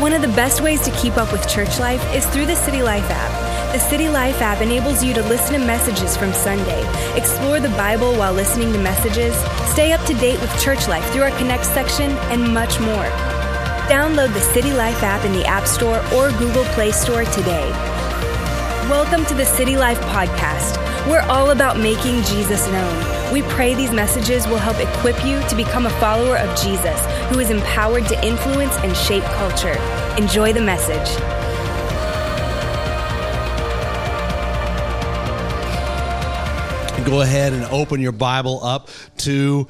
One of the best ways to keep up with church life is through the City Life app. The City Life app enables you to listen to messages from Sunday, explore the Bible while listening to messages, stay up to date with church life through our Connect section, and much more. Download the City Life app in the App Store or Google Play Store today. Welcome to the City Life Podcast. We're all about making Jesus known. We pray these messages will help equip you to become a follower of Jesus who is empowered to influence and shape culture. Enjoy the message. Go ahead and open your Bible up to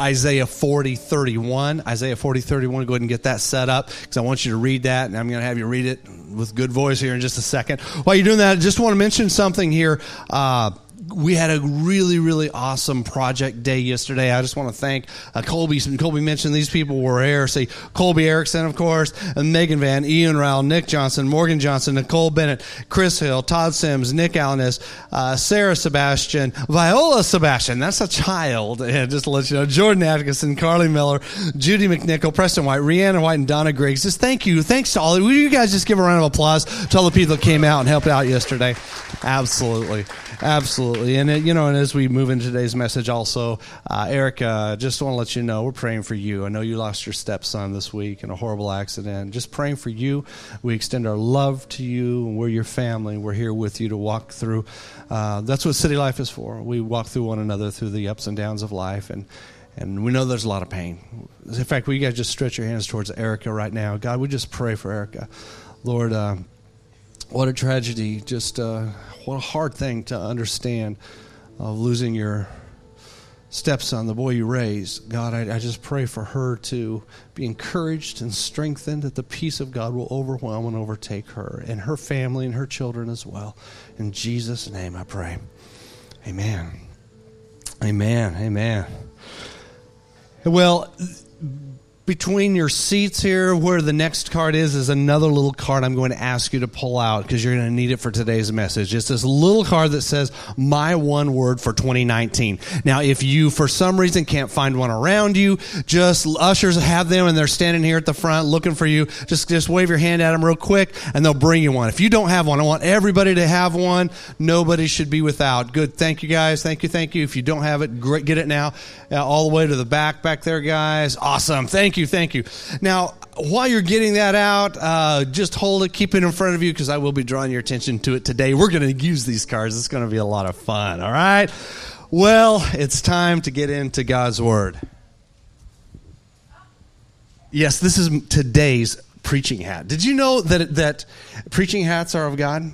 Isaiah 40, 31. Isaiah 40, 31. Go ahead and get that set up because I want you to read that, and I'm going to have you read it with good voice here in just a second. While you're doing that, I just want to mention something here. Uh, we had a really, really awesome project day yesterday. I just want to thank uh, Colby. Colby mentioned these people were here. See, Colby Erickson, of course, and Megan Van, Ian Rowell, Nick Johnson, Morgan Johnson, Nicole Bennett, Chris Hill, Todd Sims, Nick Alanis, uh, Sarah Sebastian, Viola Sebastian. That's a child. Yeah, just to let you know. Jordan Atkinson, Carly Miller, Judy McNichol, Preston White, Rhiannon White, and Donna Griggs. Just thank you. Thanks to all. Will you guys just give a round of applause to all the people that came out and helped out yesterday? Absolutely. Absolutely. And, it, you know, and as we move into today's message also, uh, Erica, just want to let you know we're praying for you. I know you lost your stepson this week in a horrible accident. Just praying for you. We extend our love to you. and We're your family. We're here with you to walk through. Uh, that's what city life is for. We walk through one another through the ups and downs of life. And, and we know there's a lot of pain. In fact, we guys just stretch your hands towards Erica right now. God, we just pray for Erica. Lord, uh, what a tragedy. Just uh, what a hard thing to understand of losing your stepson, the boy you raised. God, I, I, just pray for her to be encouraged and strengthened, that the peace of God will overwhelm and overtake her and her family and her children as well. In Jesus' name I pray. Amen. Amen. Amen. Well, between your seats here, where the next card is, is another little card I'm going to ask you to pull out because you're going to need it for today's message. It's this little card that says, My One Word for 2019. Now, if you, for some reason, can't find one around you, just ushers have them and they're standing here at the front looking for you. Just, just wave your hand at them real quick and they'll bring you one. If you don't have one, I want everybody to have one. Nobody should be without. Good. Thank you, guys. Thank you. Thank you. If you don't have it, great. Get it now. Uh, all the way to the back, back there, guys. Awesome. Thank you you, thank you. Now, while you're getting that out, uh, just hold it, keep it in front of you because I will be drawing your attention to it today. We're going to use these cards. It's going to be a lot of fun, all right? Well, it's time to get into God's Word. Yes, this is today's preaching hat. Did you know that, that preaching hats are of God?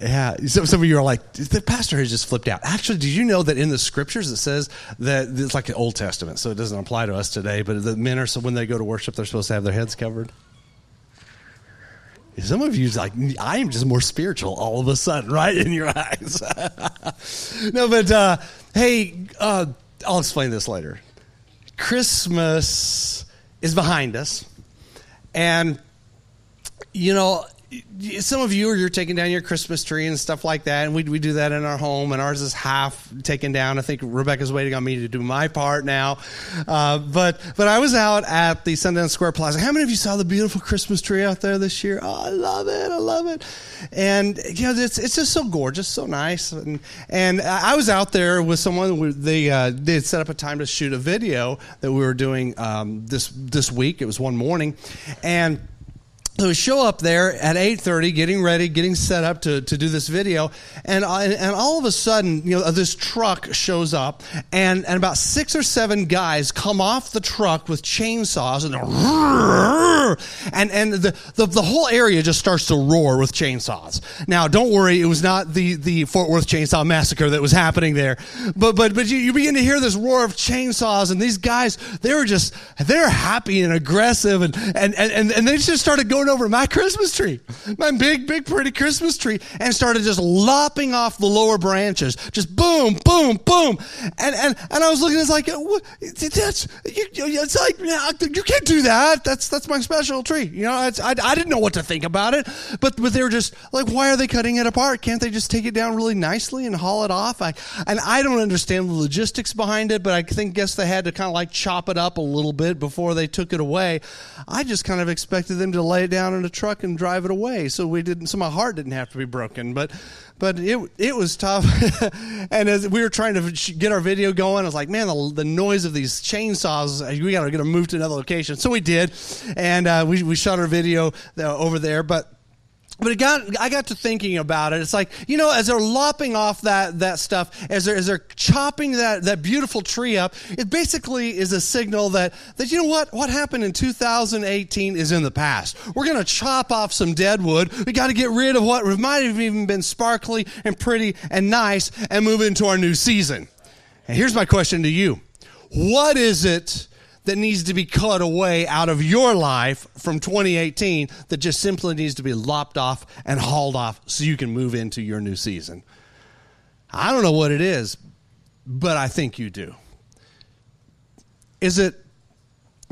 Yeah, some, some of you are like, the pastor has just flipped out. Actually, did you know that in the scriptures it says that it's like the Old Testament, so it doesn't apply to us today, but the men are, so when they go to worship, they're supposed to have their heads covered? Some of you like, I am just more spiritual all of a sudden, right in your eyes. no, but uh, hey, uh, I'll explain this later. Christmas is behind us, and you know some of you are you're taking down your Christmas tree and stuff like that, and we we do that in our home, and ours is half taken down. I think Rebecca's waiting on me to do my part now, uh, but but I was out at the Sundance Square Plaza. How many of you saw the beautiful Christmas tree out there this year? Oh, I love it, I love it, and you know it's it's just so gorgeous, so nice, and and I was out there with someone. They uh, they set up a time to shoot a video that we were doing um, this this week. It was one morning, and so show up there at 8.30 getting ready getting set up to, to do this video. And, uh, and all of a sudden you know this truck shows up and, and about six or seven guys come off the truck with chainsaws and and, and the, the, the whole area just starts to roar with chainsaws. Now don't worry it was not the, the fort worth chainsaw massacre that was happening there. But but but you, you begin to hear this roar of chainsaws and these guys they were just they're happy and aggressive and and, and, and they just started going over my Christmas tree, my big, big, pretty Christmas tree, and started just lopping off the lower branches. Just boom, boom, boom. And, and, and I was looking, it's like, what, that's, you, it's like, you can't do that. That's, that's my special tree. You know, I, I didn't know what to think about it, but, but they were just like, why are they cutting it apart? Can't they just take it down really nicely and haul it off? I, and I don't understand the logistics behind it, but I think, guess they had to kind of like chop it up a little bit before they took it away. I just kind of expected them to lay it down in a truck and drive it away, so we didn't. So my heart didn't have to be broken, but but it it was tough. and as we were trying to get our video going, I was like, man, the, the noise of these chainsaws, we got to get them moved to another location. So we did, and uh, we we shot our video uh, over there, but but it got, I got to thinking about it. It's like, you know, as they're lopping off that, that stuff, as they're, as they're chopping that, that beautiful tree up, it basically is a signal that, that, you know what, what happened in 2018 is in the past. We're going to chop off some dead wood. We got to get rid of what might have even been sparkly and pretty and nice and move into our new season. And here's my question to you. What is it that needs to be cut away out of your life from 2018 that just simply needs to be lopped off and hauled off so you can move into your new season? I don't know what it is, but I think you do. Is it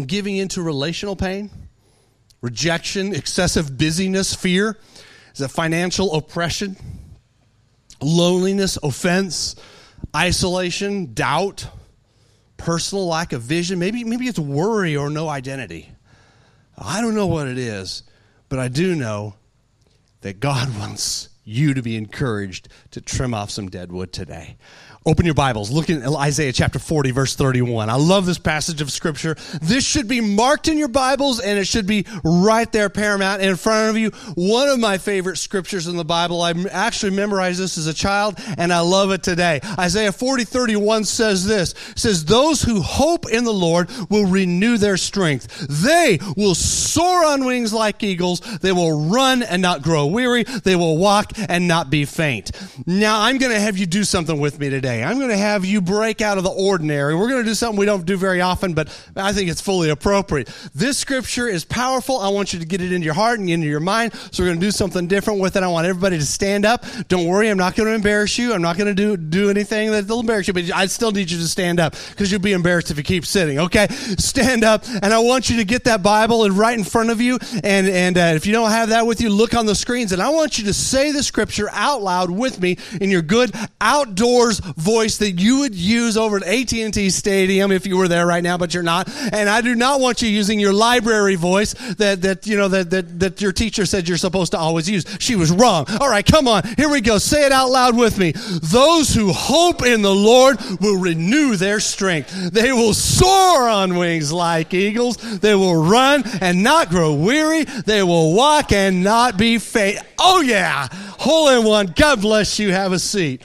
giving into relational pain, rejection, excessive busyness, fear? Is it financial oppression, loneliness, offense, isolation, doubt? Personal lack of vision. Maybe, maybe it's worry or no identity. I don't know what it is, but I do know that God wants you to be encouraged to trim off some dead wood today. Open your Bibles. Look at Isaiah chapter 40, verse 31. I love this passage of scripture. This should be marked in your Bibles and it should be right there paramount in front of you. One of my favorite scriptures in the Bible. I actually memorized this as a child and I love it today. Isaiah 40, 31 says this. Says, those who hope in the Lord will renew their strength. They will soar on wings like eagles. They will run and not grow weary. They will walk and not be faint. Now I'm going to have you do something with me today today. I'm going to have you break out of the ordinary. We're going to do something we don't do very often, but I think it's fully appropriate. This scripture is powerful. I want you to get it into your heart and into your mind. So we're going to do something different with it. I want everybody to stand up. Don't worry. I'm not going to embarrass you. I'm not going to do, do anything that will embarrass you, but I still need you to stand up because you'll be embarrassed if you keep sitting. Okay. Stand up. And I want you to get that Bible and right in front of you. And, and uh, if you don't have that with you, look on the screens. And I want you to say the scripture out loud with me in your good outdoors voice that you would use over at AT&T Stadium if you were there right now, but you're not. And I do not want you using your library voice that, that, you know, that, that, that your teacher said you're supposed to always use. She was wrong. All right, come on. Here we go. Say it out loud with me. Those who hope in the Lord will renew their strength. They will soar on wings like eagles. They will run and not grow weary. They will walk and not be faint. Oh yeah. Hole in one. God bless you. Have a seat.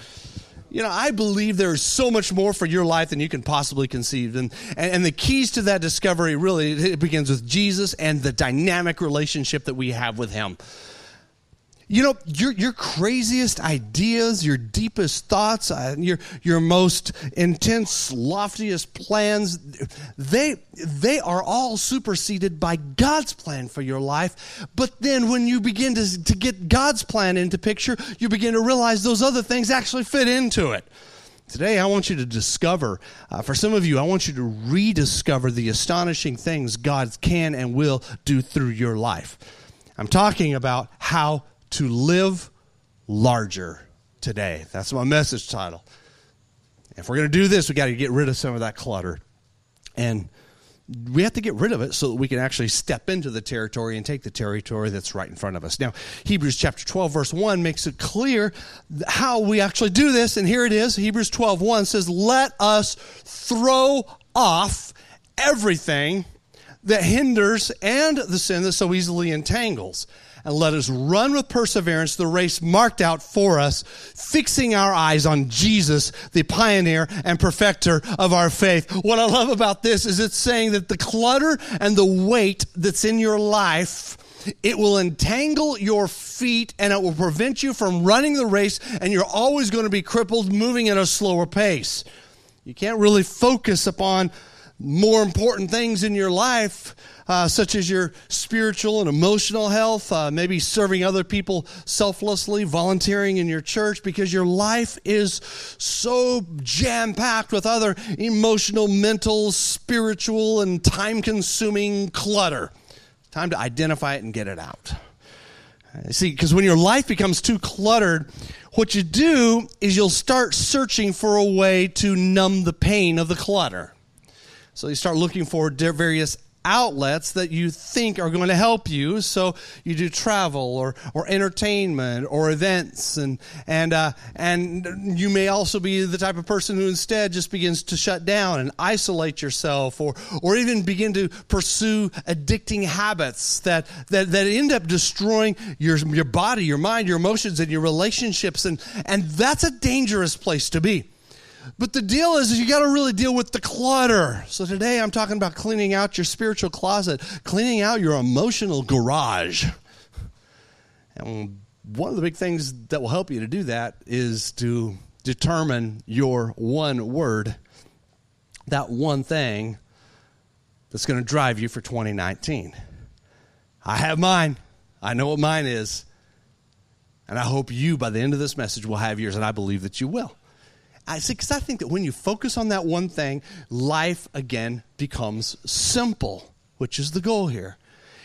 You know, I believe there is so much more for your life than you can possibly conceive. And, and, and, the keys to that discovery really it begins with Jesus and the dynamic relationship that we have with Him. You know, your, your craziest ideas, your deepest thoughts, uh, your, your most intense, loftiest plans, they, they are all superseded by God's plan for your life. But then when you begin to, to get God's plan into picture, you begin to realize those other things actually fit into it. Today, I want you to discover, uh, for some of you, I want you to rediscover the astonishing things God can and will do through your life. I'm talking about how to live larger today. That's my message title. If we're going to do this, we got to get rid of some of that clutter. And we have to get rid of it so that we can actually step into the territory and take the territory that's right in front of us. Now, Hebrews chapter 12 verse 1 makes it clear how we actually do this and here it is. Hebrews 12:1 says, "Let us throw off everything that hinders and the sin that so easily entangles." And let us run with perseverance the race marked out for us, fixing our eyes on Jesus, the pioneer and perfecter of our faith. What I love about this is it's saying that the clutter and the weight that's in your life it will entangle your feet and it will prevent you from running the race, and you're always going to be crippled, moving at a slower pace. You can't really focus upon more important things in your life, uh, such as your spiritual and emotional health, uh, maybe serving other people selflessly, volunteering in your church, because your life is so jam packed with other emotional, mental, spiritual, and time consuming clutter. Time to identify it and get it out. See, because when your life becomes too cluttered, what you do is you'll start searching for a way to numb the pain of the clutter. So you start looking for various outlets that you think are going to help you. So you do travel or, or entertainment or events, and and uh, and you may also be the type of person who instead just begins to shut down and isolate yourself, or or even begin to pursue addicting habits that that, that end up destroying your your body, your mind, your emotions, and your relationships, and and that's a dangerous place to be. But the deal is, is you got to really deal with the clutter. So today I'm talking about cleaning out your spiritual closet, cleaning out your emotional garage. And one of the big things that will help you to do that is to determine your one word, that one thing that's going to drive you for 2019. I have mine. I know what mine is. And I hope you, by the end of this message, will have yours, and I believe that you will. I see, because I think that when you focus on that one thing, life again becomes simple, which is the goal here.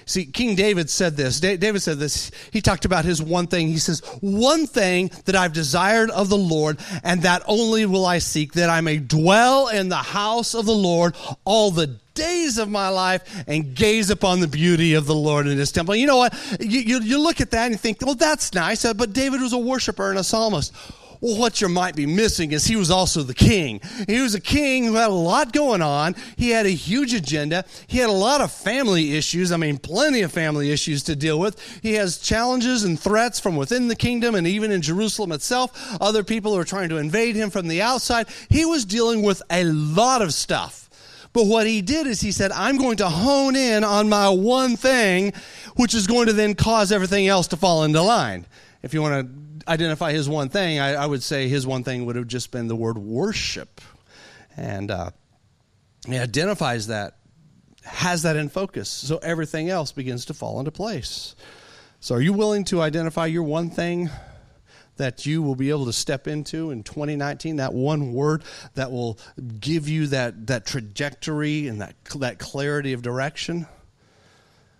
See, King David said this. David said this. He talked about his one thing. He says, One thing that I've desired of the Lord, and that only will I seek, that I may dwell in the house of the Lord all the days of my life and gaze upon the beauty of the Lord in his temple. You know what? You, you, you look at that and you think, well, that's nice. Uh, but David was a worshiper and a psalmist. Well, what you might be missing is he was also the king. He was a king who had a lot going on. He had a huge agenda. He had a lot of family issues. I mean, plenty of family issues to deal with. He has challenges and threats from within the kingdom and even in Jerusalem itself. Other people are trying to invade him from the outside. He was dealing with a lot of stuff. But what he did is he said, I'm going to hone in on my one thing, which is going to then cause everything else to fall into line. If you want to identify his one thing, I, I, would say his one thing would have just been the word worship. And uh, he identifies that, has that in focus. So everything else begins to fall into place. So, are you willing to identify your one thing that you will be able to step into in 2019? That one word that will give you that, that trajectory and that, that clarity of direction?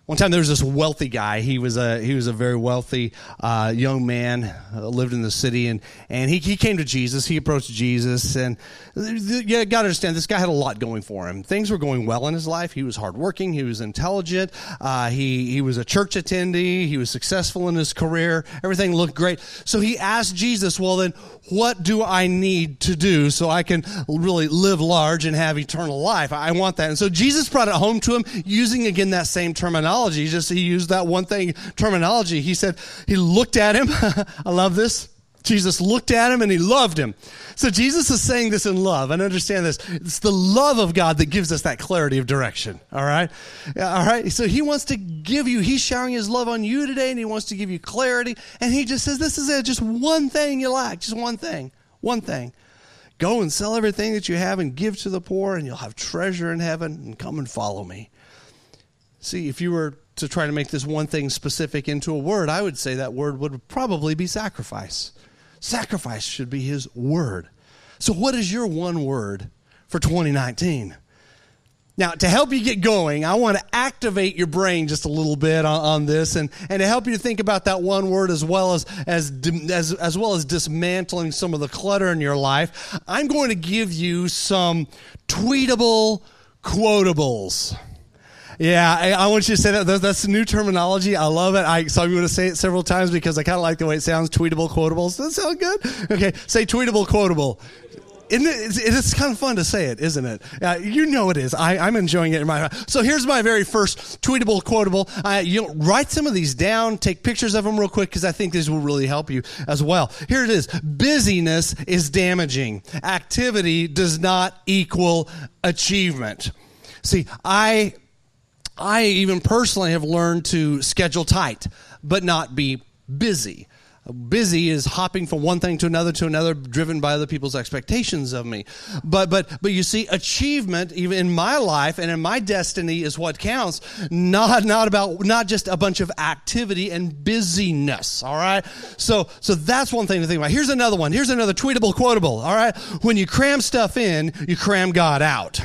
One time there was this wealthy guy. He was a he was a very wealthy uh, young man, uh, lived in the city, and and he, he came to Jesus. He approached Jesus, and you got to understand this guy had a lot going for him. Things were going well in his life. He was hardworking. He was intelligent. Uh, he he was a church attendee. He was successful in his career. Everything looked great. So he asked Jesus, "Well, then, what do I need to do so I can really live large and have eternal life? I want that." And so Jesus brought it home to him using again that same terminology terminology. Just he used that one thing terminology. He said he looked at him. I love this. Jesus looked at him and he loved him. So Jesus is saying this in love. And understand this. It's the love of God that gives us that clarity of direction. All right? All right? So he wants to give you, he's showering his love on you today and he wants to give you clarity. And he just says, this is it. Just one thing you lack. Just one thing. One thing. Go and sell everything that you have and give to the poor and you'll have treasure in heaven and come and follow me. See, if you were to try to make this one thing specific into a word, I would say that word would probably be sacrifice. Sacrifice should be his word. So, what is your one word for 2019? Now, to help you get going, I want to activate your brain just a little bit on, on, this and, and to help you think about that one word as well as, as, as, as well as dismantling some of the clutter in your life. I'm going to give you some tweetable quotables. Yeah, I, I, want you to say that. That's, that's new terminology. I love it. I, so I'm going to say it several times because I kind of like the way it sounds. Tweetable quotables. Does that sound good? Okay, say tweetable quotable. Isn't it, it's, it's, kind of fun to say it, isn't it? Uh, you know it is. I, I'm enjoying it in my. So here's my very first tweetable quotable. Uh, you write some of these down. Take pictures of them real quick because I think these will really help you as well. Here it is. Busyness is damaging. Activity does not equal achievement. See, I I even personally have learned to schedule tight, but not be busy. Busy is hopping from one thing to another to another, driven by other people's expectations of me. But but but you see, achievement, even in my life and in my destiny, is what counts. Not not about not just a bunch of activity and busyness. All right. So so that's one thing to think about. Here's another one. Here's another tweetable quotable. All right. When you cram stuff in, you cram God out.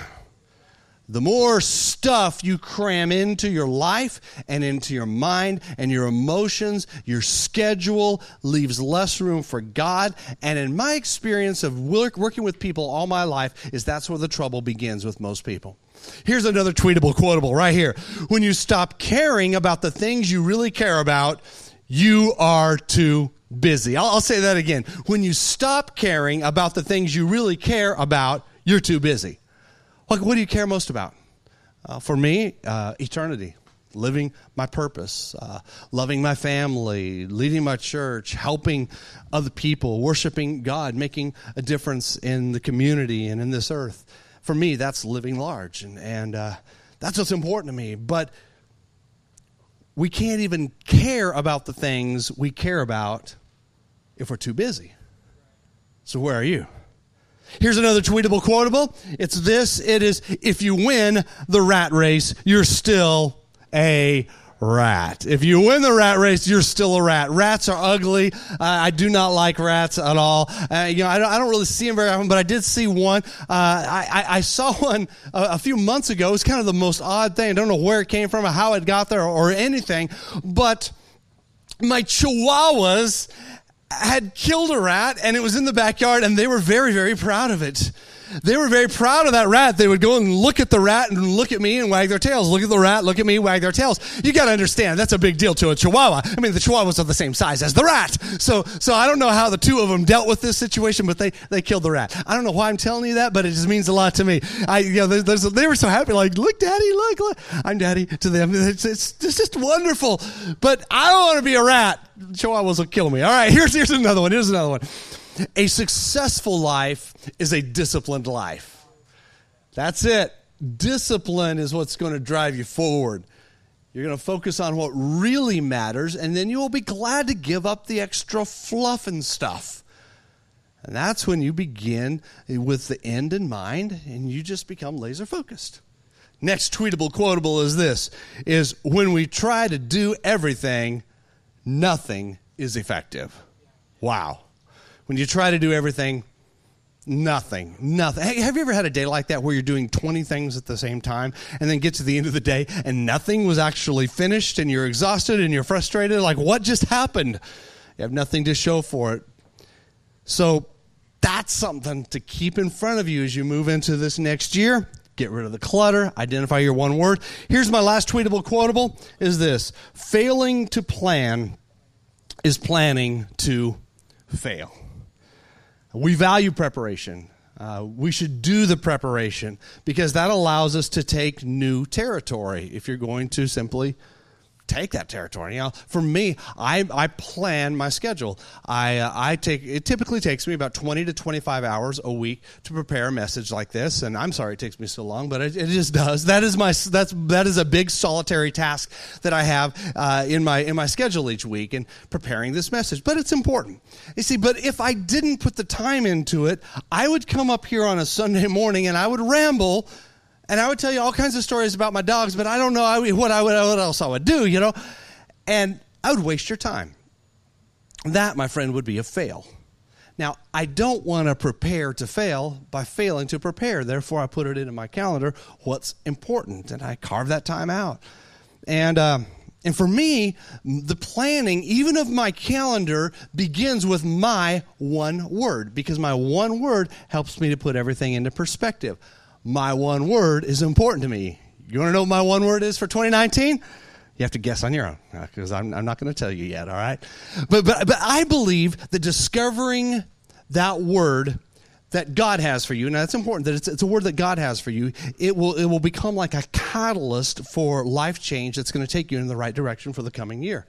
The more stuff you cram into your life and into your mind and your emotions, your schedule leaves less room for God. And in my experience of work, working with people all my life, is that's where the trouble begins with most people. Here's another tweetable quotable right here. When you stop caring about the things you really care about, you are too busy. I'll, I'll say that again. When you stop caring about the things you really care about, you're too busy. What do you care most about? Uh, for me, uh, eternity, living my purpose, uh, loving my family, leading my church, helping other people, worshiping God, making a difference in the community and in this earth. For me, that's living large, and, and uh, that's what's important to me. But we can't even care about the things we care about if we're too busy. So, where are you? Here's another tweetable quotable. It's this. It is, if you win the rat race, you're still a rat. If you win the rat race, you're still a rat. Rats are ugly. Uh, I do not like rats at all. Uh, you know, I don't, I don't, really see them very often, but I did see one. Uh, I, I, saw one a, a, few months ago. It was kind of the most odd thing. I don't know where it came from or how it got there or, or anything, but my chihuahuas had killed a rat and it was in the backyard and they were very, very proud of it. They were very proud of that rat. They would go and look at the rat and look at me and wag their tails. Look at the rat, look at me, wag their tails. You got to understand that's a big deal to a chihuahua. I mean, the chihuahuas are the same size as the rat. So, so I don't know how the two of them dealt with this situation, but they, they killed the rat. I don't know why I'm telling you that, but it just means a lot to me. I, you know, there's, they were so happy, like, look, daddy, look, look. I'm daddy to them. It's, it's, it's just wonderful. But I don't want to be a rat chihuahuas will kill me. All right, here's here's another one. Here's another one. A successful life is a disciplined life. That's it. Discipline is what's going to drive you forward. You're going to focus on what really matters, and then you will be glad to give up the extra fluff and stuff. And that's when you begin with the end in mind, and you just become laser focused. Next tweetable quotable is this is when we try to do everything nothing is effective. Wow. When you try to do everything, nothing, nothing. Hey, have you ever had a day like that where you're doing 20 things at the same time and then get to the end of the day and nothing was actually finished and you're exhausted and you're frustrated? Like, what just happened? You have nothing to show for it. So, that's something to keep in front of you as you move into this next year. Get rid of the clutter, identify your one word. Here's my last tweetable quotable is this. Failing to plan is planning to fail. We value preparation. Uh, we should do the preparation because that allows us to take new territory if you're going to simply take that territory. You know, for me, I, I plan my schedule. I, uh, I take, it typically takes me about 20 to 25 hours a week to prepare a message like this. And I'm sorry it takes me so long, but it, it just does. That is my, that's, that is a big solitary task that I have, uh, in my, in my schedule each week and preparing this message. But it's important. You see, but if I didn't put the time into it, I would come up here on a Sunday morning and I would ramble and I would tell you all kinds of stories about my dogs, but I don't know what I would, what else I would do, you know, and I would waste your time. That, my friend, would be a fail. Now, I don't want to prepare to fail by failing to prepare. Therefore, I put it into my calendar what's important, and I carve that time out. And um, and for me, the planning, even of my calendar, begins with my one word because my one word helps me to put everything into perspective my one word is important to me. You want to know what my one word is for 2019? You have to guess on your own uh, because I'm, I'm not going to tell you yet, all right? But, but, but I believe that discovering that word that God has for you, now it's important that it's, it's a word that God has for you, it will, it will become like a catalyst for life change that's going to take you in the right direction for the coming year.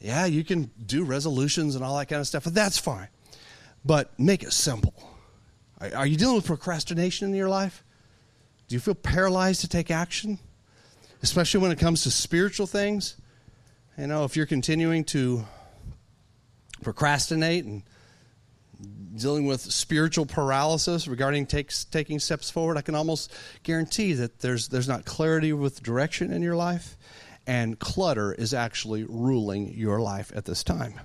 Yeah, you can do resolutions and all that kind of stuff, but that's fine. But make it simple are you dealing with procrastination in your life? Do you feel paralyzed to take action? Especially when it comes to spiritual things? You know, if you're continuing to procrastinate and dealing with spiritual paralysis regarding takes, taking steps forward, I can almost guarantee that there's, there's not clarity with direction in your life, and clutter is actually ruling your life at this time.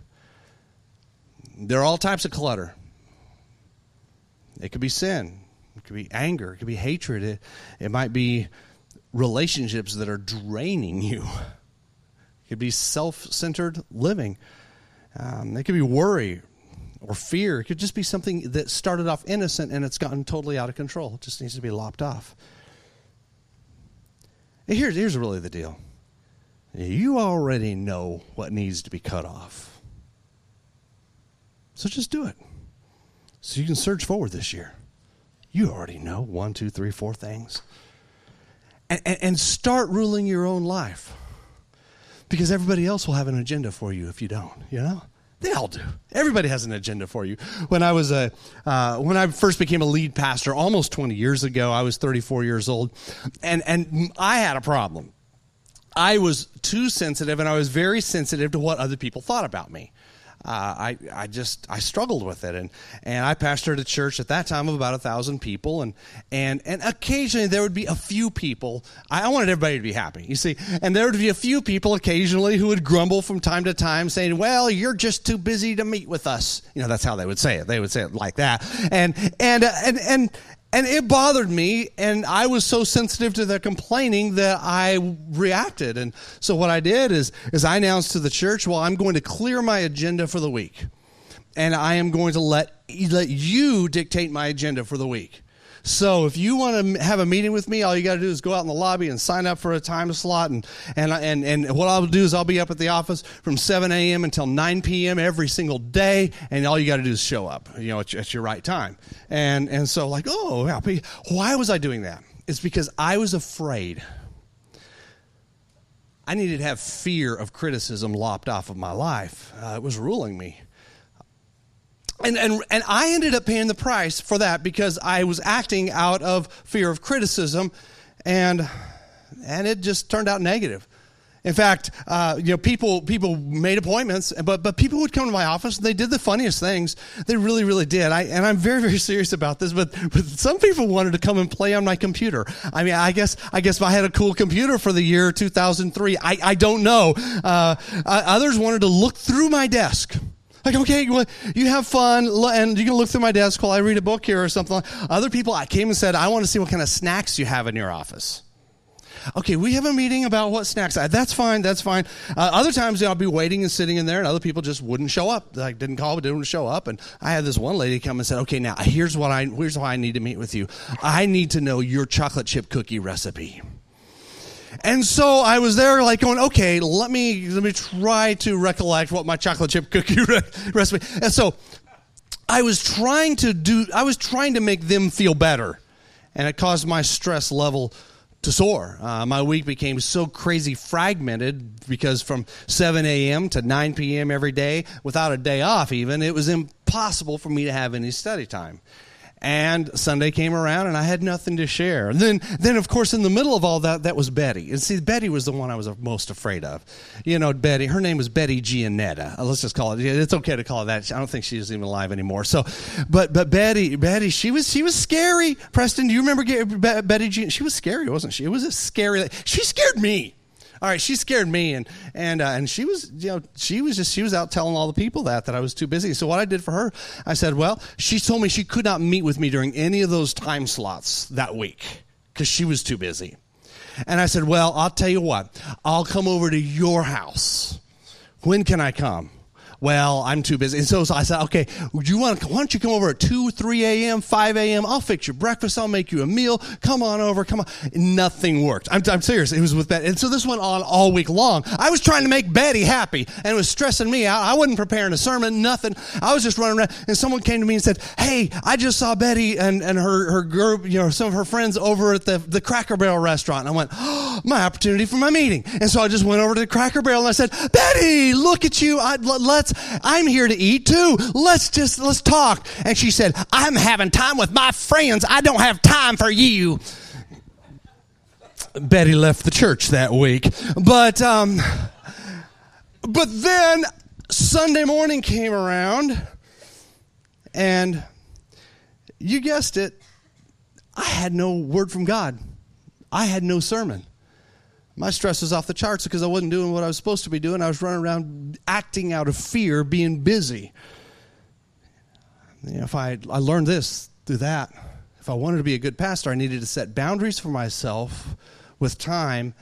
There are all types of clutter. It could be sin, it could be anger, it could be hatred, it, it might be relationships that are draining you. It could be self centered living. Um, it could be worry or fear. It could just be something that started off innocent and it's gotten totally out of control. It just needs to be lopped off. And here's, here's really the deal you already know what needs to be cut off. So just do it. So you can surge forward this year. You already know one, two, three, four things. And, and, and start ruling your own life. Because everybody else will have an agenda for you if you don't, you know? They all do. Everybody has an agenda for you. When I was a, uh, when I first became a lead pastor almost 20 years ago, I was 34 years old, and and I had a problem. I was too sensitive, and I was very sensitive to what other people thought about me uh, I, I just I struggled with it, and and I pastored a church at that time of about a thousand people, and and and occasionally there would be a few people. I, I wanted everybody to be happy, you see, and there would be a few people occasionally who would grumble from time to time, saying, "Well, you're just too busy to meet with us." You know, that's how they would say it. They would say it like that, and and uh, and and and it bothered me, and I was so sensitive to their complaining that I reacted. And so what I did is, is I announced to the church, well, I'm going to clear my agenda for the week. And I am going to let, let you dictate my agenda for the week. So if you want to have a meeting with me, all you got to do is go out in the lobby and sign up for a time slot. And, and, and, and what I'll do is I'll be up at the office from 7 a.m. until 9 p.m. every single day. And all you got to do is show up, you know, at, at your right time. And, and so like, oh, why was I doing that? It's because I was afraid. I needed to have fear of criticism lopped off of my life. Uh, it was ruling me and, and, and I ended up paying the price for that because I was acting out of fear of criticism, and, and it just turned out negative. In fact, uh, you know, people people made appointments, but but people would come to my office. and They did the funniest things. They really, really did. I, and I'm very, very serious about this. But, but some people wanted to come and play on my computer. I mean, I guess I guess I had a cool computer for the year 2003. I I don't know. Uh, others wanted to look through my desk like, okay, you have fun, and you can look through my desk while I read a book here or something. Other people I came and said, I want to see what kind of snacks you have in your office. Okay, we have a meeting about what snacks. That's fine. That's fine. Uh, other times I'll be waiting and sitting in there, and other people just wouldn't show up. Like didn't call, but didn't show up. And I had this one lady come and said, "Okay, now here's what I here's why I need to meet with you. I need to know your chocolate chip cookie recipe." And so I was there like going, okay, let me, let me try to recollect what my chocolate chip cookie recipe. And so I was trying to do, I was trying to make them feel better. And it caused my stress level to soar. Uh, my week became so crazy fragmented because from 7 a.m. to 9 p.m. every day, without a day off even, it was impossible for me to have any study time. And Sunday came around and I had nothing to share. And then, then of course, in the middle of all that, that was Betty. And see, Betty was the one I was most afraid of. You know, Betty, her name was Betty Gianetta. Uh, let's just call it, it's okay to call it that. I don't think she's even alive anymore. So, but, but Betty, Betty, she was, she was scary. Preston, do you remember Betty? She was scary, wasn't she? It was a scary, she scared me all right, she scared me, and and uh, and she was, you know, she was just she was out telling all the people that that I was too busy. So what I did for her, I said, well, she told me she could not meet with me during any of those time slots that week because she was too busy. And I said, well, I'll tell you what, I'll come over to your house. When can I come? Well, I'm too busy. And so, so I said, okay, you want why don't you come over at 2, 3 a.m., 5 a.m.? I'll fix your breakfast. I'll make you a meal. Come on over. Come on. Nothing worked. I'm, I'm serious. It was with Betty. And so this went on all week long. I was trying to make Betty happy and it was stressing me out. I wasn't preparing a sermon, nothing. I was just running around and someone came to me and said, hey, I just saw Betty and, and her, her group, you know, some of her friends over at the, the Cracker Barrel restaurant. And I went, oh, my opportunity for my meeting. And so I just went over to the Cracker Barrel and I said, Betty, look at you. I, let's, I'm here to eat too. Let's just, let's talk. And she said, I'm having time with my friends. I don't have time for you. Betty left the church that week. But, um, but then Sunday morning came around, and you guessed it, I had no word from God. I had no sermon. My stress was off the charts because I wasn't doing what I was supposed to be doing. I was running around acting out of fear, being busy. You know, if I, I learned this through that, if I wanted to be a good pastor, I needed to set boundaries for myself with time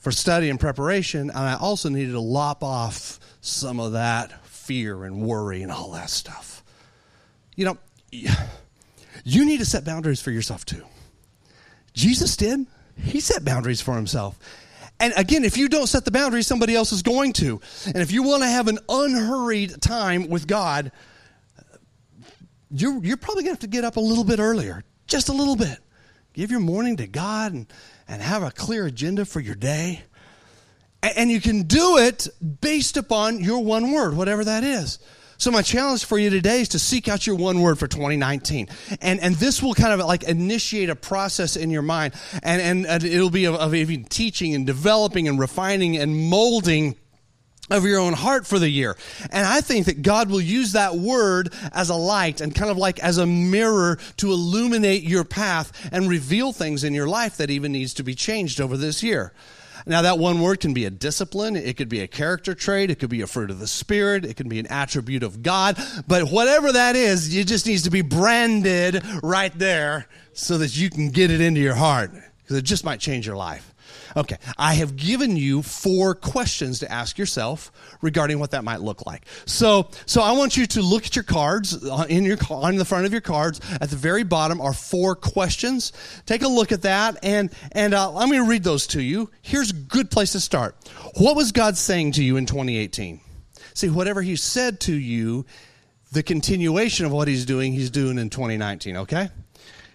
for study and preparation, and I also needed to lop off some of that fear and worry and all that stuff. You know, you need to set boundaries for yourself too. Jesus did. He set boundaries for himself. And again, if you don't set the boundaries, somebody else is going to. And if you want to have an unhurried time with God, you're, you're probably going to have to get up a little bit earlier, just a little bit. Give your morning to God and, and have a clear agenda for your day. And, and you can do it based upon your one word, whatever that is. So my challenge for you today is to seek out your one word for 2019. And, and this will kind of like initiate a process in your mind. And, and, and it'll be of, of even teaching and developing and refining and molding of your own heart for the year. And I think that God will use that word as a light and kind of like as a mirror to illuminate your path and reveal things in your life that even needs to be changed over this year. Now, that one word can be a discipline, it could be a character trait, it could be a fruit of the Spirit, it can be an attribute of God. But whatever that is, it just needs to be branded right there so that you can get it into your heart because it just might change your life. Okay, I have given you four questions to ask yourself regarding what that might look like. So, so I want you to look at your cards uh, in your on the front of your cards. At the very bottom are four questions. Take a look at that, and and uh, I'm going to read those to you. Here's a good place to start. What was God saying to you in 2018? See, whatever He said to you, the continuation of what He's doing, He's doing in 2019. Okay.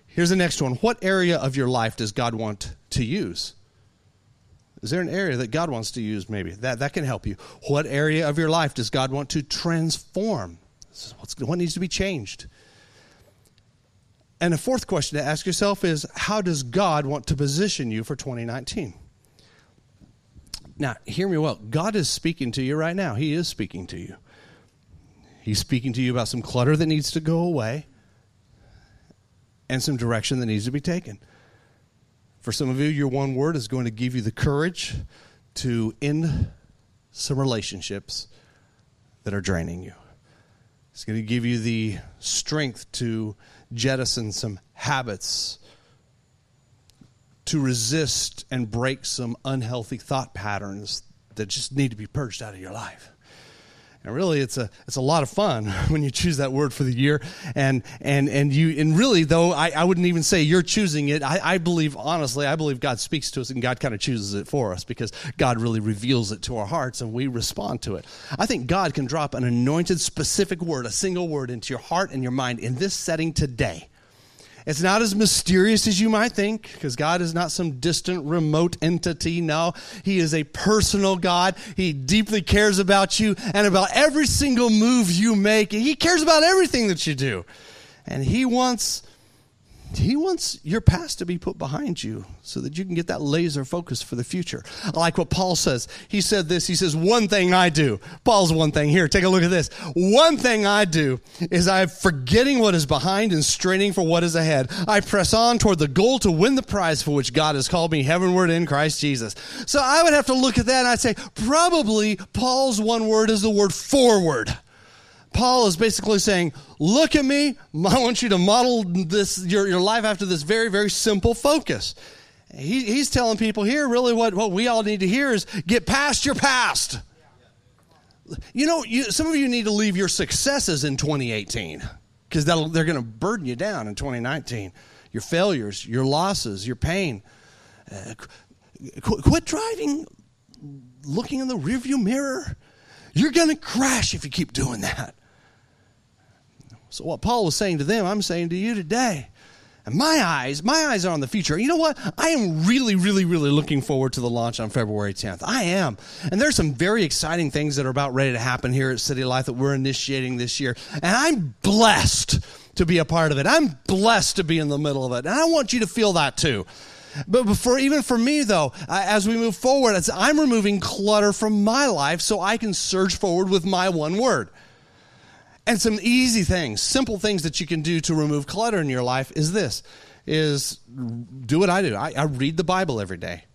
Here's the next one. What area of your life does God want to use? Is there an area that God wants to use maybe? That, that can help you. What area of your life does God want to transform? What needs to be changed? And a fourth question to ask yourself is how does God want to position you for 2019? Now, hear me well. God is speaking to you right now. He is speaking to you. He's speaking to you about some clutter that needs to go away and some direction that needs to be taken. For some of you, your one word is going to give you the courage to end some relationships that are draining you. It's going to give you the strength to jettison some habits, to resist and break some unhealthy thought patterns that just need to be purged out of your life. And really, it's a it's a lot of fun when you choose that word for the year. And and and you and really though I, I wouldn't even say you're choosing it. I, I believe honestly, I believe God speaks to us and God kind of chooses it for us because God really reveals it to our hearts and we respond to it. I think God can drop an anointed specific word, a single word into your heart and your mind in this setting today it's not as mysterious as you might think, because God is not some distant, remote entity. No, He is a personal God. He deeply cares about you and about every single move you make. He cares about everything that you do. And He wants he wants your past to be put behind you so that you can get that laser focus for the future. I like what Paul says. He said this. He says, One thing I do. Paul's one thing. Here, take a look at this. One thing I do is I'm forgetting what is behind and straining for what is ahead. I press on toward the goal to win the prize for which God has called me heavenward in Christ Jesus. So I would have to look at that and I'd say, probably Paul's one word is the word forward. Paul is basically saying, Look at me. I want you to model this, your, your life after this very, very simple focus. He, he's telling people here really what, what we all need to hear is get past your past. You know, you, some of you need to leave your successes in 2018 because they're going to burden you down in 2019. Your failures, your losses, your pain. Uh, qu- quit driving looking in the rearview mirror. You're going to crash if you keep doing that. So what Paul was saying to them, I'm saying to you today. And my eyes, my eyes are on the future. You know what? I am really, really, really looking forward to the launch on February 10th. I am. And there's some very exciting things that are about ready to happen here at City Life that we're initiating this year. And I'm blessed to be a part of it. I'm blessed to be in the middle of it. And I want you to feel that too. But before, even for me though, as we move forward, I'm removing clutter from my life so I can surge forward with my one word. And some easy things, simple things that you can do to remove clutter in your life is this, is do what I do. I, I read the Bible every day.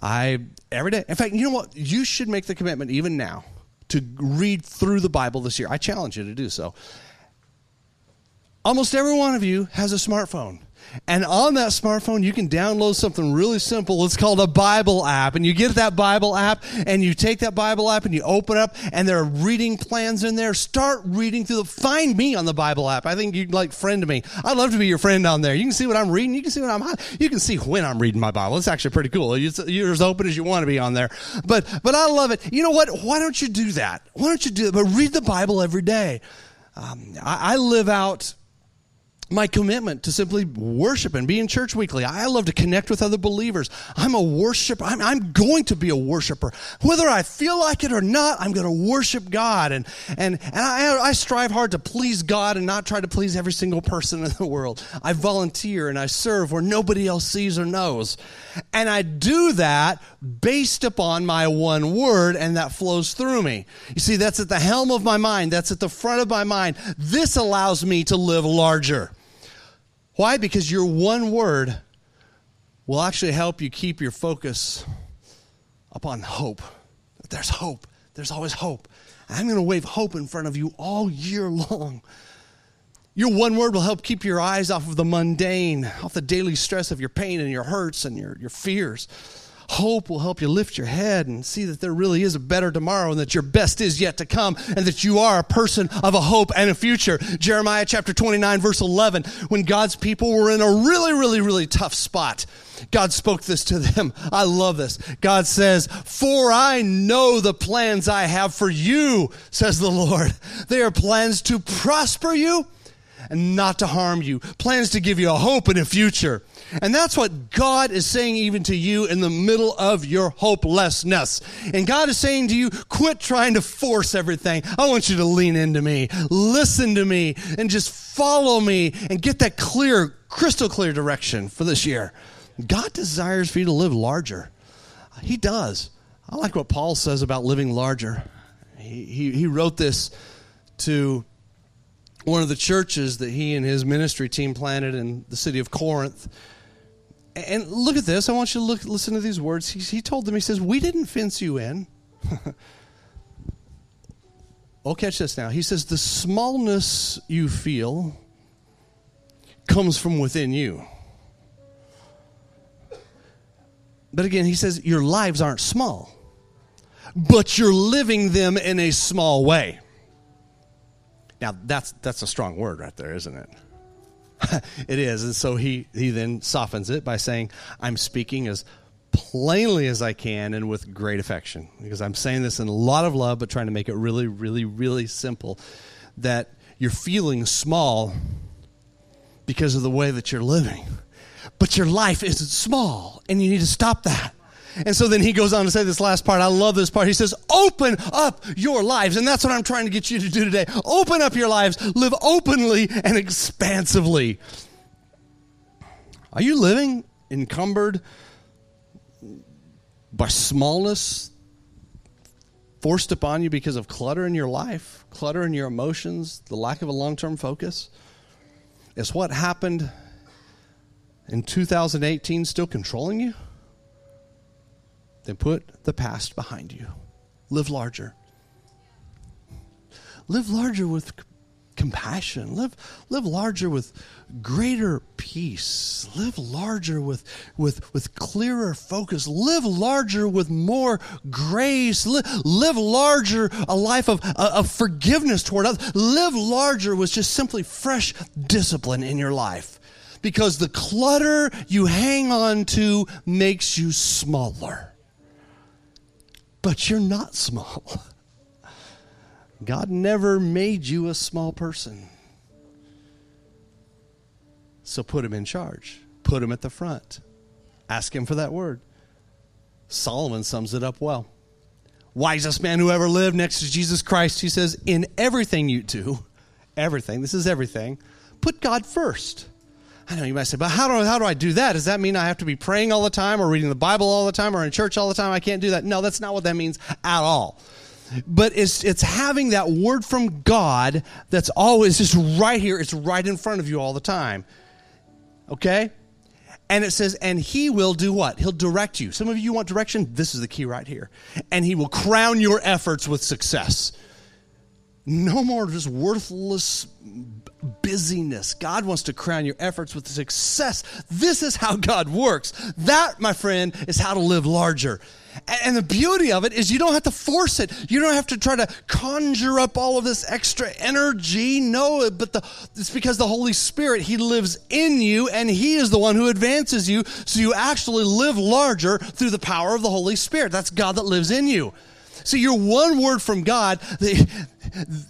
I, every day. In fact, you know what? You should make the commitment even now to read through the Bible this year. I challenge you to do so. Almost every one of you has a smartphone. And on that smartphone, you can download something really simple. It's called a Bible app. And you get that Bible app and you take that Bible app and you open up and there are reading plans in there. Start reading through the, find me on the Bible app. I think you'd like friend me. I'd love to be your friend on there. You can see what I'm reading. You can see what I'm, you can see when I'm reading my Bible. It's actually pretty cool. You're as open as you want to be on there. But, but I love it. You know what? Why don't you do that? Why don't you do it? But read the Bible every day. Um, I, I live out my commitment to simply worship and be in church weekly. I love to connect with other believers. I'm a worshiper. I'm, I'm, going to be a worshiper. Whether I feel like it or not, I'm going to worship God. And, and, and I, I strive hard to please God and not try to please every single person in the world. I volunteer and I serve where nobody else sees or knows. And I do that based upon my one word and that flows through me. You see, that's at the helm of my mind. That's at the front of my mind. This allows me to live larger. Why? Because your one word will actually help you keep your focus upon hope. There's hope. There's always hope. I'm going to wave hope in front of you all year long. Your one word will help keep your eyes off of the mundane, off the daily stress of your pain and your hurts and your, your fears. Hope will help you lift your head and see that there really is a better tomorrow and that your best is yet to come and that you are a person of a hope and a future. Jeremiah chapter 29, verse 11, when God's people were in a really, really, really tough spot. God spoke this to them. I love this. God says, For I know the plans I have for you, says the Lord. They are plans to prosper you and not to harm you, plans to give you a hope and a future. And that's what God is saying even to you in the middle of your hopelessness. And God is saying to you, quit trying to force everything. I want you to lean into me, listen to me, and just follow me and get that clear, crystal clear direction for this year. God desires for you to live larger. He does. I like what Paul says about living larger. He, he, he wrote this to one of the churches that he and his ministry team planted in the city of Corinth. And look at this. I want you to look, listen to these words. He, he told them, he says, We didn't fence you in. oh, catch this now. He says, The smallness you feel comes from within you. But again, he says, Your lives aren't small, but you're living them in a small way. Now, that's, that's a strong word right there, isn't it? it is. And so he, he then softens it by saying, I'm speaking as plainly as I can and with great affection. Because I'm saying this in a lot of love, but trying to make it really, really, really simple. That you're feeling small because of the way that you're living. But your life isn't small, and you need to stop that. And so then he goes on to say this last part. I love this part. He says, Open up your lives. And that's what I'm trying to get you to do today. Open up your lives. Live openly and expansively. Are you living encumbered by smallness forced upon you because of clutter in your life, clutter in your emotions, the lack of a long term focus? Is what happened in 2018 still controlling you? Then put the past behind you. Live larger. Live larger with compassion. Live, live larger with greater peace. Live larger with, with, with clearer focus. Live larger with more grace. Live, live larger a life of, of forgiveness toward others. Live larger with just simply fresh discipline in your life. Because the clutter you hang on to makes you smaller but you're not small. God never made you a small person. So put him in charge, put him at the front. Ask him for that word. Solomon sums it up well. Wisest man who ever lived next to Jesus Christ, he says, In everything you do, everything, this is everything, put God first. I know you might say, but how do, how do I do that? Does that mean I have to be praying all the time or reading the Bible all the time or in church all the time? I can't do that. No, that's not what that means at all. But it's, it's having that word from God that's always just right here. It's right in front of you all the time. Okay? And it says, and he will do what? He'll direct you. Some of you want direction. This is the key right here. And he will crown your efforts with success. No more just worthless busyness. God wants to crown your efforts with success. This is how God works. That, my friend, is how to live larger. And the beauty of it is you don't have to force it. You don't have to try to conjure up all of this extra energy. No, but the, it's because the Holy Spirit, He lives in you and He is the one who advances you. So you actually live larger through the power of the Holy Spirit. That's God that lives in you. So you're one word from God.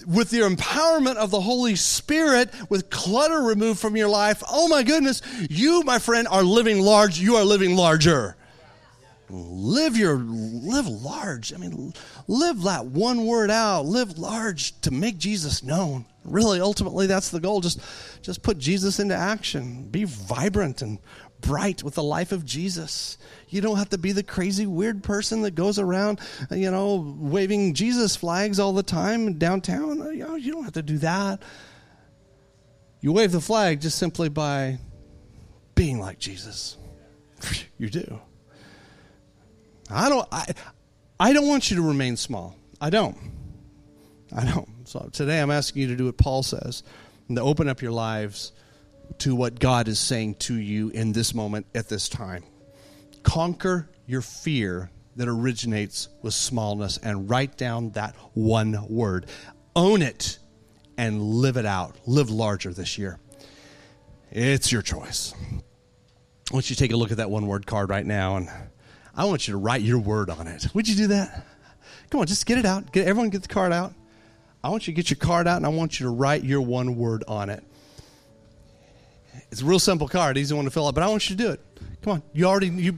with the empowerment of the Holy Spirit, with clutter removed from your life, oh my goodness, you, my friend, are living large. You are living larger. Live your live large. I mean, live that one word out. Live large to make Jesus known. Really, ultimately, that's the goal. Just, just put Jesus into action. Be vibrant and bright with the life of Jesus. You don't have to be the crazy, weird person that goes around, you know, waving Jesus flags all the time downtown. You, know, you don't have to do that. You wave the flag just simply by being like Jesus. You do. I don't. I, I don't want you to remain small. I don't. I don't. So today I'm asking you to do what Paul says and to open up your lives to what God is saying to you in this moment at this time. Conquer your fear that originates with smallness and write down that one word. Own it and live it out. Live larger this year. It's your choice. I want you to take a look at that one word card right now and I want you to write your word on it. Would you do that? Come on, just get it out. Get everyone get the card out. I want you to get your card out and I want you to write your one word on it. It's a real simple card, easy one to fill out, but I want you to do it. Come on, you already you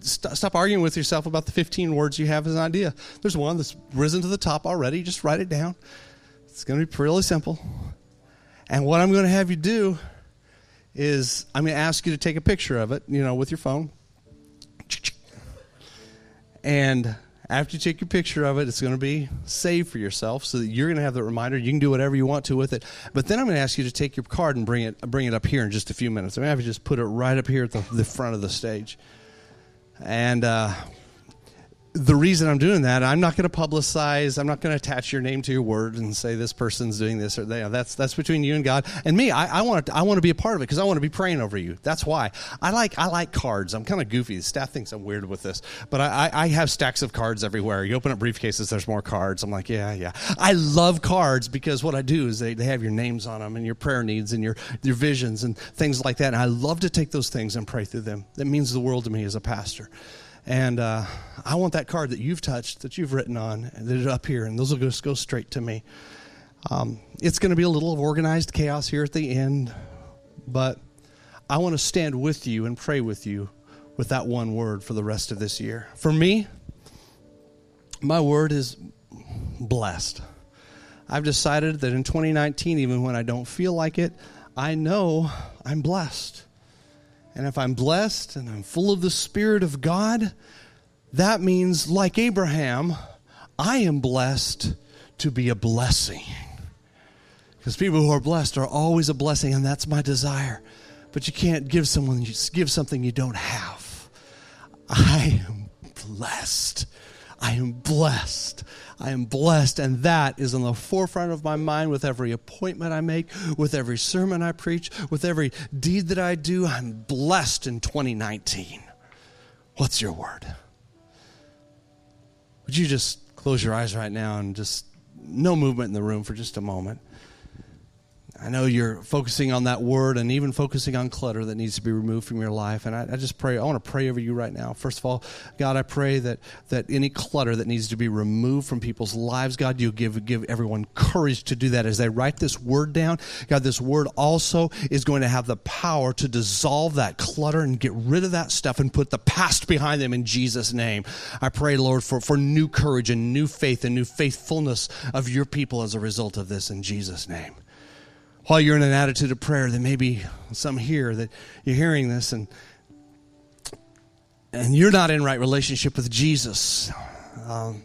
st- stop arguing with yourself about the 15 words you have as an idea. There's one that's risen to the top already. Just write it down. It's going to be really simple. And what I'm going to have you do is I'm going to ask you to take a picture of it, you know, with your phone. And after you take your picture of it, it's going to be saved for yourself so that you're going to have that reminder. You can do whatever you want to with it. But then I'm going to ask you to take your card and bring it, bring it up here in just a few minutes. I'm going to have you just put it right up here at the, the front of the stage. And uh, the reason I'm doing that, I'm not going to publicize. I'm not going to attach your name to your word and say this person's doing this or that. That's that's between you and God and me. I, I want to I want to be a part of it because I want to be praying over you. That's why I like I like cards. I'm kind of goofy. The staff thinks I'm weird with this, but I, I have stacks of cards everywhere. You open up briefcases, there's more cards. I'm like, yeah, yeah. I love cards because what I do is they, they have your names on them and your prayer needs and your your visions and things like that. And I love to take those things and pray through them. That means the world to me as a pastor. And uh, I want that card that you've touched, that you've written on, that is up here, and those will just go straight to me. Um, it's going to be a little organized chaos here at the end, but I want to stand with you and pray with you with that one word for the rest of this year. For me, my word is blessed. I've decided that in 2019, even when I don't feel like it, I know I'm blessed. And if I'm blessed and I'm full of the Spirit of God, that means, like Abraham, I am blessed to be a blessing. Because people who are blessed are always a blessing, and that's my desire. But you can't give someone you give something you don't have. I am blessed. I am blessed. I am blessed. And that is on the forefront of my mind with every appointment I make, with every sermon I preach, with every deed that I do. I'm blessed in 2019. What's your word? Would you just close your eyes right now and just no movement in the room for just a moment? I know you're focusing on that word and even focusing on clutter that needs to be removed from your life. And I, I, just pray, I want to pray over you right now. First of all, God, I pray that, that any clutter that needs to be removed from people's lives, God, you give, give everyone courage to do that as they write this word down. God, this word also is going to have the power to dissolve that clutter and get rid of that stuff and put the past behind them in Jesus' name. I pray, Lord, for, for new courage and new faith and new faithfulness of your people as a result of this in Jesus' name. While you're in an attitude of prayer, there may be some here that you're hearing this and and you're not in right relationship with Jesus. Um,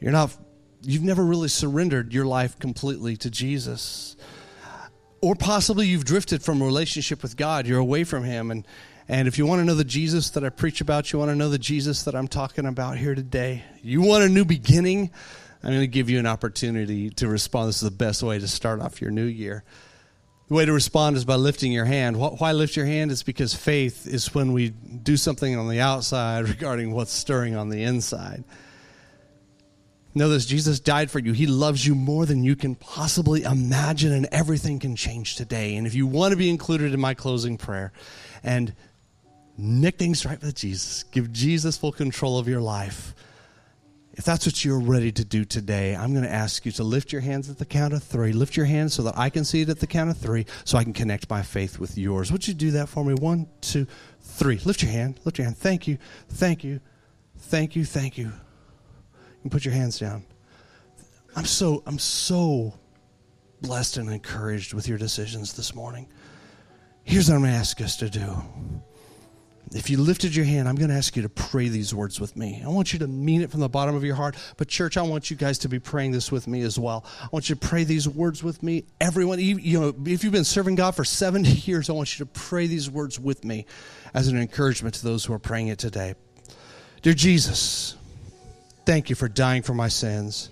you're not. You've never really surrendered your life completely to Jesus, or possibly you've drifted from a relationship with God. You're away from Him, and and if you want to know the Jesus that I preach about, you want to know the Jesus that I'm talking about here today. You want a new beginning. I'm going to give you an opportunity to respond. This is the best way to start off your new year. The way to respond is by lifting your hand. Why lift your hand? It's because faith is when we do something on the outside regarding what's stirring on the inside. Know this Jesus died for you. He loves you more than you can possibly imagine, and everything can change today. And if you want to be included in my closing prayer and nick things right with Jesus, give Jesus full control of your life if that's what you're ready to do today, I'm going to ask you to lift your hands at the count of three. Lift your hands so that I can see it at the count of three so I can connect my faith with yours. Would you do that for me? One, two, three. Lift your hand. Lift your hand. Thank you. Thank you. Thank you. Thank you. You can put your hands down. I'm so, I'm so blessed and encouraged with your decisions this morning. Here's what I'm going to ask us to do if you lifted your hand, I'm going to ask you to pray these words with me. I want you to mean it from the bottom of your heart. But, church, I want you guys to be praying this with me as well. I want you to pray these words with me. Everyone, you know, if you've been serving God for 70 years, I want you to pray these words with me as an encouragement to those who are praying it today. Dear Jesus, thank you for dying for my sins.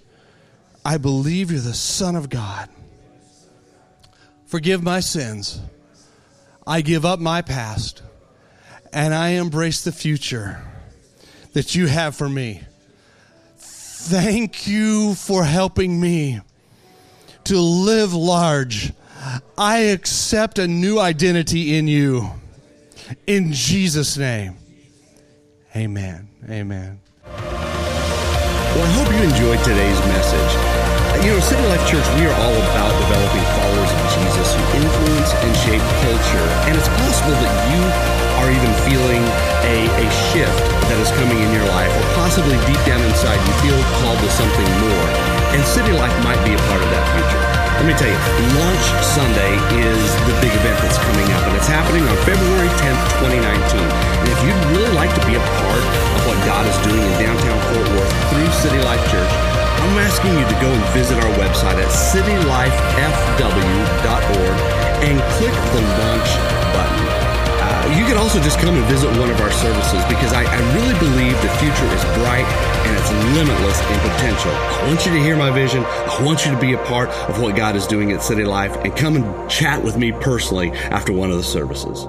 I believe you're the Son of God. Forgive my sins. I give up my past and I embrace the future that you have for me. Thank you for helping me to live large. I accept a new identity in you. In Jesus' name. Amen. Amen. Well, I hope you enjoyed today's message. You know, City Life Church, we are all about developing followers of Jesus who influence and shape culture. And it's possible that you are even feeling a, a shift that is coming in your life, or possibly deep down inside you feel called to something more. And City Life might be a part of that future. Let me tell you, Launch Sunday is the big event that's coming up, and it's happening on February 10th, 2019. And if you'd really like to be a part of what God is doing in downtown Fort Worth through City Life Church, I'm asking you to go and visit our website at citylifefw.org and click the launch button you can also just come and visit one of our services because I, I, really believe the future is bright and it's limitless in potential. I want you to hear my vision. I want you to be a part of what God is doing at City Life and come and chat with me personally after one of the services.